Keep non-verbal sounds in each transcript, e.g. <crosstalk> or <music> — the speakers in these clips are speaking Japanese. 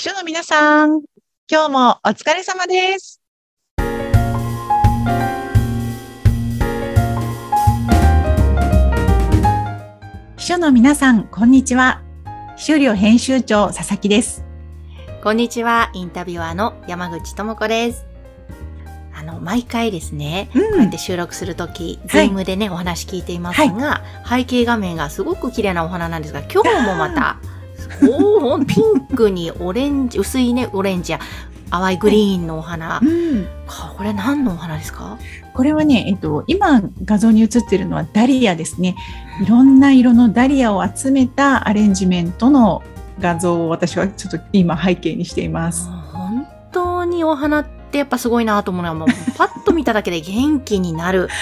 秘書の皆さん、今日もお疲れ様です。秘書の皆さん、こんにちは。秘書寮編集長、佐々木です。こんにちは、インタビュアーの山口智子です。あの、毎回ですね、うんこうやって収録するとき、ズはいームでね、お話聞いていますが、背景画面がすごく綺麗なお花なんですが、今日もまた、おーピンクにオレンジ、薄いね、オレンジや淡いグリーンのお花。うん、これ何のお花ですか？これはね、えっと、今画像に映っているのはダリアですね。いろんな色のダリアを集めたアレンジメントの画像を私はちょっと今背景にしています。本当にお花ってやっぱすごいなと思うのは、もうパッと見ただけで元気になる。<laughs>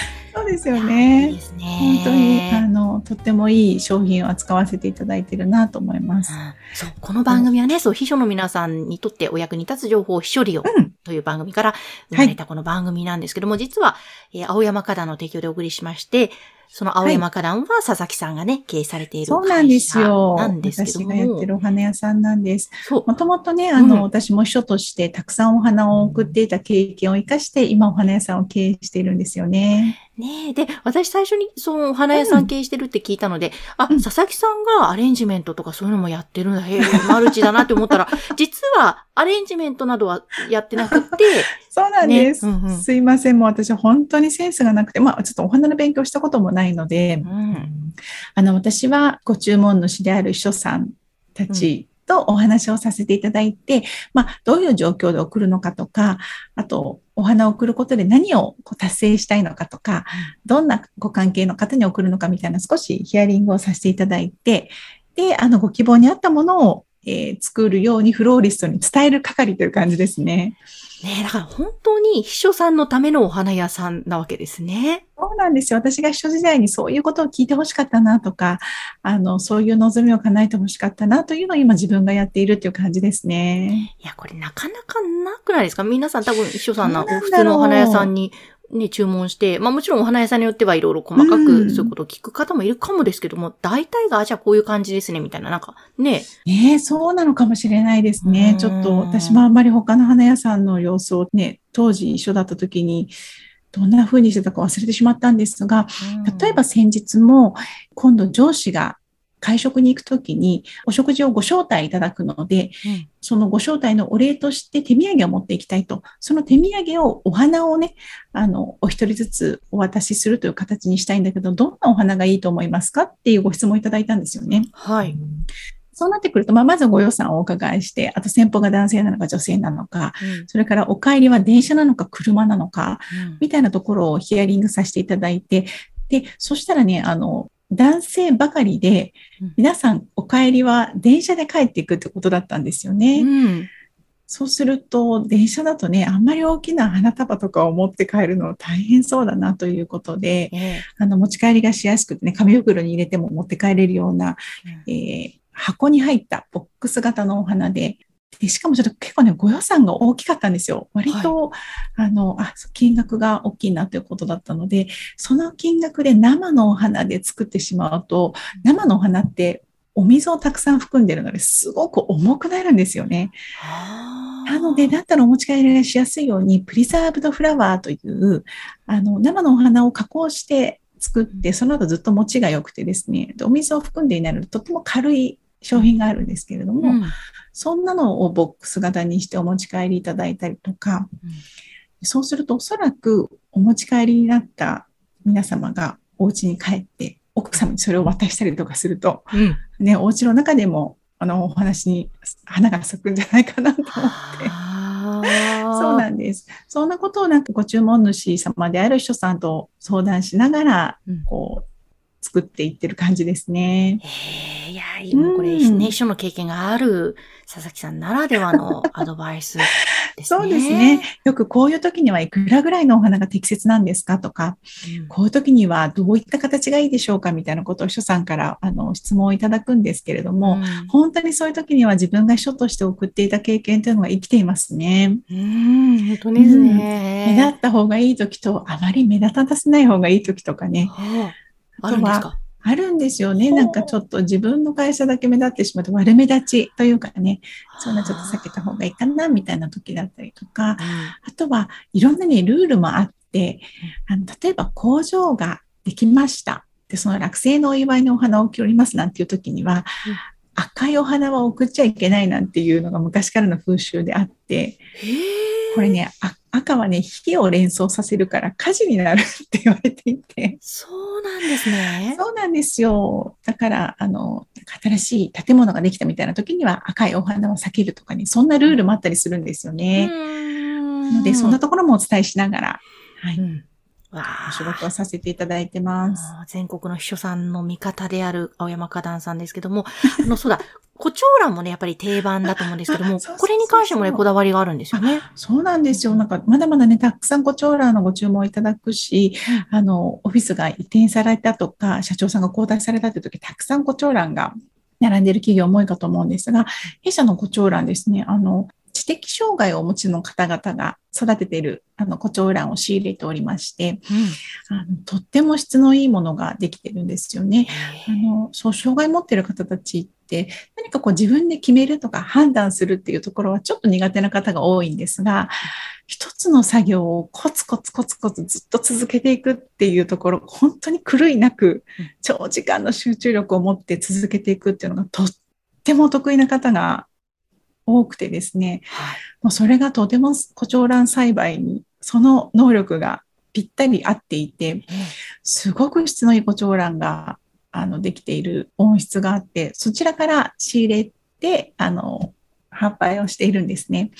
ですよねで。すね。本当にあのとってもいい商品を扱わせていただいているなと思います。うんそう、この番組はね、そう、秘書の皆さんにとってお役に立つ情報を秘書利用うんという番組から生まれたこの番組なんですけども、実は、えー青山花壇の提供でお送りしまして、その青山花壇は佐々木さんがね、経営されているそうなんですよ。なんですけ。私がやってるお花屋さんなんです。そう。もともとね、あの、うん私も秘書としてたくさんお花を送っていた経験を生かして、今お花屋さんを経営しているんですよね。ねえ。で、私最初にそのお花屋さん経営してるって聞いたので、あ、うん佐々木さんがアレンジメントとかそういうのもやってるんだ。へえ、マルチだなって思ったら、<laughs> 実はアレンジメントなどはやってなくて、<laughs> そうなんです。ねうんうんすいません。もう私本当にセンスがなくて、まあちょっとお花の勉強したこともないので、うん。あの、私はご注文主である秘書さんたちとお話をさせていただいて、まあ、どういう状況で送るのかとか、あと、お花を送ることで何をこう達成したいのかとか、どんなご関係の方に送るのかみたいな少しヒアリングをさせていただいて、で、あの、ご希望に合ったものを、えー作るようにフローリストに伝える係という感じですね。ねえ、だから本当に秘書さんのためのお花屋さんなわけですね。そうなんですよ。私が秘書時代にそういうことを聞いてほしかったなとか、あの、そういう望みを叶えてほしかったなというのを今自分がやっているという感じですね。いや、これなかなかなくないですか？皆さん多分秘書さんの普通のお花屋さんにね、注文して、まあもちろんお花屋さんによってはいろいろ細かうん。くそういうことを聞く方もいるかもですけども、大体が、あじゃあこういう感じですね、みたいな、なんかね、ねえ、そうなのかもしれないですね。うん。ちょっと私もあんまり他の花屋さんの様子をね、当時一緒だった時に、どんな風にしてたか忘れてしまったんですが、例えば先日も今度上司が会食に行くときにお食事をご招待いただくので、うんそのご招待のお礼として手土産を持っていきたいと、その手土産をお花をね、あの、お一人ずつお渡しするという形にしたいんだけど、どんなお花がいいと思いますかっていうご質問をいただいたんですよね。はい。そうなってくると、まあ、まずご予算をお伺いして、あと先方が男性なのか女性なのか、それからお帰りは電車なのか車なのか、みたいなところをヒアリングさせていただいて、で、そしたらね、あの、男性ばかりでうん、皆さんお帰りは電車で帰っていくってことだったんですよね。うん。そうすると、電車だとね、あんまり大きな花束とかを持って帰るの大変そうだなということで、ええあの、持ち帰りがしやすくてね、紙袋に入れても持って帰れるような、えー箱に入ったボックス型のお花で、でしかもちょっと結構ね、ご予算が大きかったんですよ。割と、あの、あ、そう金額が大きいなということだったので、その金額で生のお花で作ってしまうと、生のお花ってお水をたくさん含んでるのですごく重くなるんですよね。なので、だったらお持ち帰りがしやすいように、プリザーブドフラワーという、あの、生のお花を加工して作って、その後ずっと持ちが良くてですね、でお水を含んでいないので、とっても軽い商品があるんですけれども、うんそんなのをボックス型にしてお持ち帰りいただいたりとか、そうするとおそらくお持ち帰りになった皆様がお家に帰って、奥様にそれを渡したりとかすると、うん。ね、お家の中でも、あの、お話に花が咲くんじゃないかなと思って。あ <laughs> そうなんです。そんなことをなんかご注文主様である秘書さんと相談しながら、うんこう、作っていってる感じですね。へえ、いや、もうこれ、うんね、秘書の経験がある佐々木さんならではの <laughs> アドバイスね。そうですね。よくこういう時にはいくらぐらいのお花が適切なんですかとか、うん。こういう時にはどういった形がいいでしょうかみたいなことを秘書さんからあの質問をいただくんですけれども、本当にそういう時には自分が秘書として送っていた経験というのが生きていますね。うん、うん、本当ですね。目立った方がいい時と、あまり目立たせない方がいい時とかね。はああるんですか？あるんですよね。なんかちょっと自分の会社だけ目立ってしまうと悪目立ちというかね、そんなちょっと避けた方がいいかなみたいな時だったりとか、あとはいろんなね、ルールもあって、あの例えば工場ができました。で、その落成のお祝いのお花を送りますなんていう時には、うん。赤いお花は送っちゃいけないなんていうのが昔からの風習であって、これね、あ赤はね、火を連想させるから火事になるって言われていて、ですね。そうなんですよ。だから、あの、新しい建物ができたみたいな時には赤いお花を避けるとかね、そんなルールもあったりするんですよね。なので、そんなところもお伝えしながら、はい、うんわお仕事をさせていただいてます。全国の秘書さんの味方である青山花壇さんですけども、あの、そうだ、胡蝶蘭もね、やっぱり定番だと思うんですけども、これに関してもね、こだわりがあるんですよね。そうなんですよ。なんか、まだまだね、たくさんご長蘭のご注文いただくし、あの、オフィスが移転されたとか、社長さんが交代されたという時、たくさんご長蘭が並んでいる企業も多いかと思うんですが、弊社のご長蘭ですね、あの、知的障害をお持ちの方々が育てている、あの、ご長蘭を仕入れておりまして、あのとっても質のいいものができてるんですよね。あの、そう、障害持ってる方たちっ、何かこう自分で決めるとか判断するっていうところはちょっと苦手な方が多いんですが、一つの作業をコツコツコツコツずっと続けていくっていうところ、本当に狂いなくうん長時間の集中力を持って続けていくっていうのがとっても得意な方が多くてですね、はい。もうそれがとてもコチョウラン栽培にその能力がぴったり合っていて、すごく質のいいコチョウランがあのできている温室があって、そちらから仕入れて、あの、販売をしているんですね。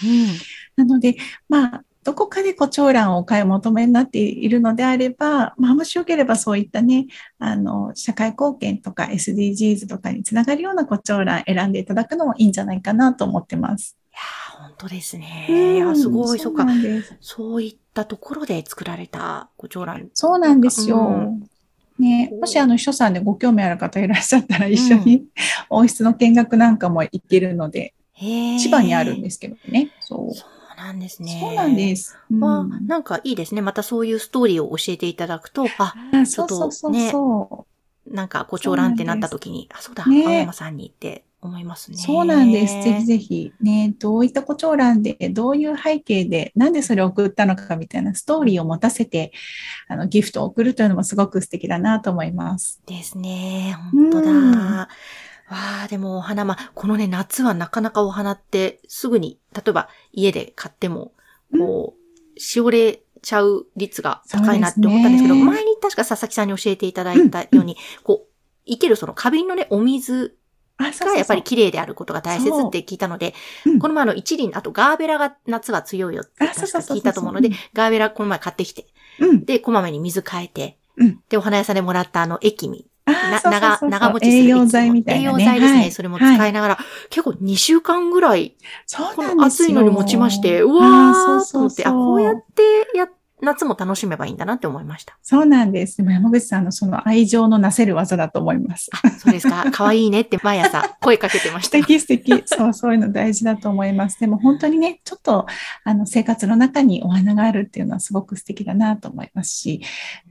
なので、まあ、どこかでコチョウランをお買い求めになっているのであれば、まあ、もしよければそういったね、あの、社会貢献とか SDGs とかにつながるようなコチョウラン選んでいただくのもいいんじゃないかなと思ってます。いやー本当ですね。いやーすごい、そう。なんです。そういったところで作られた胡蝶蘭。そうなんですよ。うんね、もしあの秘書さんでご興味ある方いらっしゃったら一緒に <laughs> 温室の見学なんかも行けるので、千千葉にあるんですけどね。そう。そうなんですね。そうなんです。うんわあなんかいいですね。またそういうストーリーを教えていただくと、あ、あちょっとそうそうそうねそなんか胡蝶蘭ってなった時に、あ、そうだ、ね青山さんにって思いますう。ね。そうなんです。ぜひぜひ。ね、どういった胡蝶蘭で、どういう背景で、なんでそれを送ったのかみたいなストーリーを持たせて、あの、ギフトを送るというのもすごく素敵だなと思います。ですね。本当だ。うんわあ、でもお花、まあ、このね、夏はなかなかお花ってすぐに、例えば家で買っても、こう、しおれちゃう率が高いなって思ったんですけど、ね前に確か佐々木さんに教えていただいたように、こう、生けるその花瓶のね、お水がやっぱり綺麗であることが大切って聞いたので、うん。この前あの一輪、あとガーベラが夏は強いよって聞いたと思うので、ガーベラこの前買ってきて、うん。で、こまめに水変えて、うん。で、お花屋さんでもらったあの液味、あな長長持ちする栄養剤みたいなね。栄養剤ですね。はい。それもはい使いながら、結構2週間ぐらい、そうこの暑いのに持ちまして、うわあーそうそうそう。と思って、あ、こうやってや、夏も楽しめばいいんだなって思いました。そうなんです。でも山口さんのその愛情のなせる技だと思います。あ、そうですか。<laughs> 可愛いねって毎朝声かけてまし素た。敵素敵。そう、そういうの大事だと思います。でも本当にね、ちょっと、あの、生活の中にお花があるっていうのはすごく素敵だなと思いますし、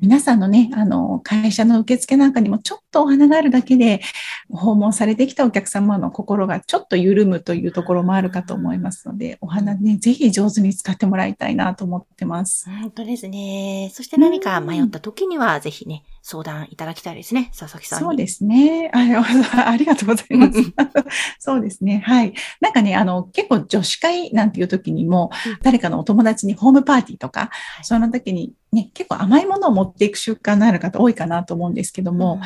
皆さんのね、あの、会社の受付なんかにもちょっとお花があるだけで、訪問されてきたお客様の心がちょっと緩むというところもあるかと思いますので、お花ね、ぜひ上手に使ってもらいたいなと思ってます。本当ですね。そして何か迷った時には、ぜひね、相談いただきたいですね。佐々木さんに。そうですね。あ <laughs> ありがとうございます。<laughs> そうですね。はい。なんかね、あの、結構女子会なんていう時にもうん、誰かのお友達にホームパーティーとか、いその時にね、結構甘いものを持っていく習慣のある方多いかなと思うんですけども、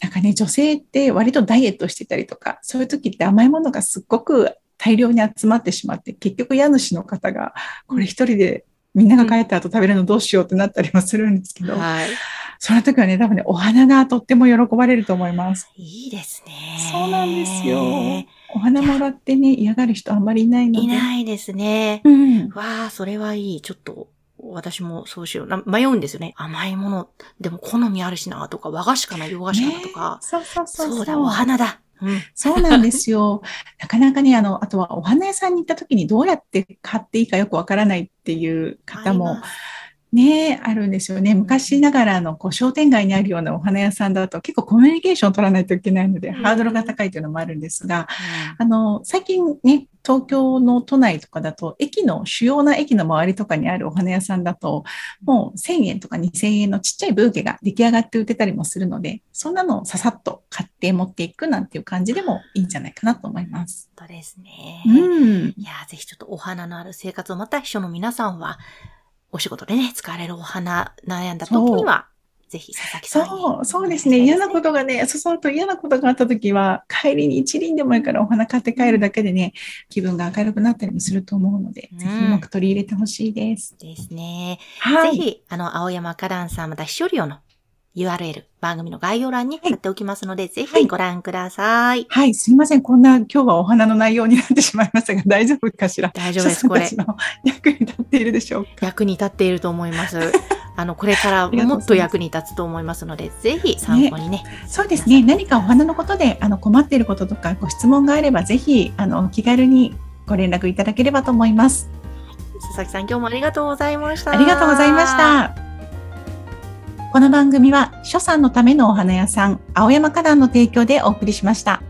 なんかね、女性って割とダイエットしてたりとか、そういう時って甘いものがすっごく大量に集まってしまって、結局家主の方が、これ一人でみんなが帰った後食べるのどうしようってなったりもするんですけど、はい。その時はね、多分ね、お花がとっても喜ばれると思います。いいですね。そうなんですよ。お花もらってね、嫌がる人あんまりいないので。いないですね。うん。わあ、それはいい。ちょっと、私もそうしよう。な迷うんですよね。甘いもの、でも好みあるしな、とか、和菓子かな、洋菓子かな、とか。<laughs> そうそうそうそうだ、お花だ。うん。そうなんですよ。<laughs> なかなかね、あの、あとはお花屋さんに行った時にどうやって買っていいかよくわからないっていう方もね、あるんですよね。昔ながらのこう商店街にあるようなお花屋さんだと結構コミュニケーションを取らないといけないので、うんハードルが高いというのもあるんですが、あの、最近ね、東京の都内とかだと、駅の、主要な駅の周りとかにあるお花屋さんだと、もう1000円とか2000円のちっちゃいブーケが出来上がって売ってたりもするので、そんなのをささっと買って持っていくなんていう感じでもいいんじゃないかなと思います。そうですね。うん。いやー、ぜひちょっとお花のある生活をまた秘書の皆さんは、お仕事でね、使われるお花悩んだ時には、ぜひ佐々木さんに。そう、そうですね。嫌なことがね、そうすると嫌なことがあった時は、帰りに一輪でもいいからお花買って帰るだけでね、気分が明るくなったりもすると思うので、うんぜひうまく取り入れてほしいです。ですね。はい。ぜひ、あの、青山花壇さんまた秘書料の URL、番組の概要欄に貼っておきますので、ぜひご覧ください。はい、すいません。こんな今日はお花の内容になってしまいましたが、大丈夫かしら？大丈夫です、これ役に立っているでしょうか？役に立っていると思います。<laughs> あの、これからもっと役に立つと思いますので、ぜひ参考にね。そうですね。何かお花のことであの困っていることとかご質問があれば、ぜひあのお気軽にご連絡いただければと思います。佐々木さん、今日もありがとうございました。ありがとうございまし。た。この番組は、所さんのためのお花屋さん、青山花壇の提供でお送りしました。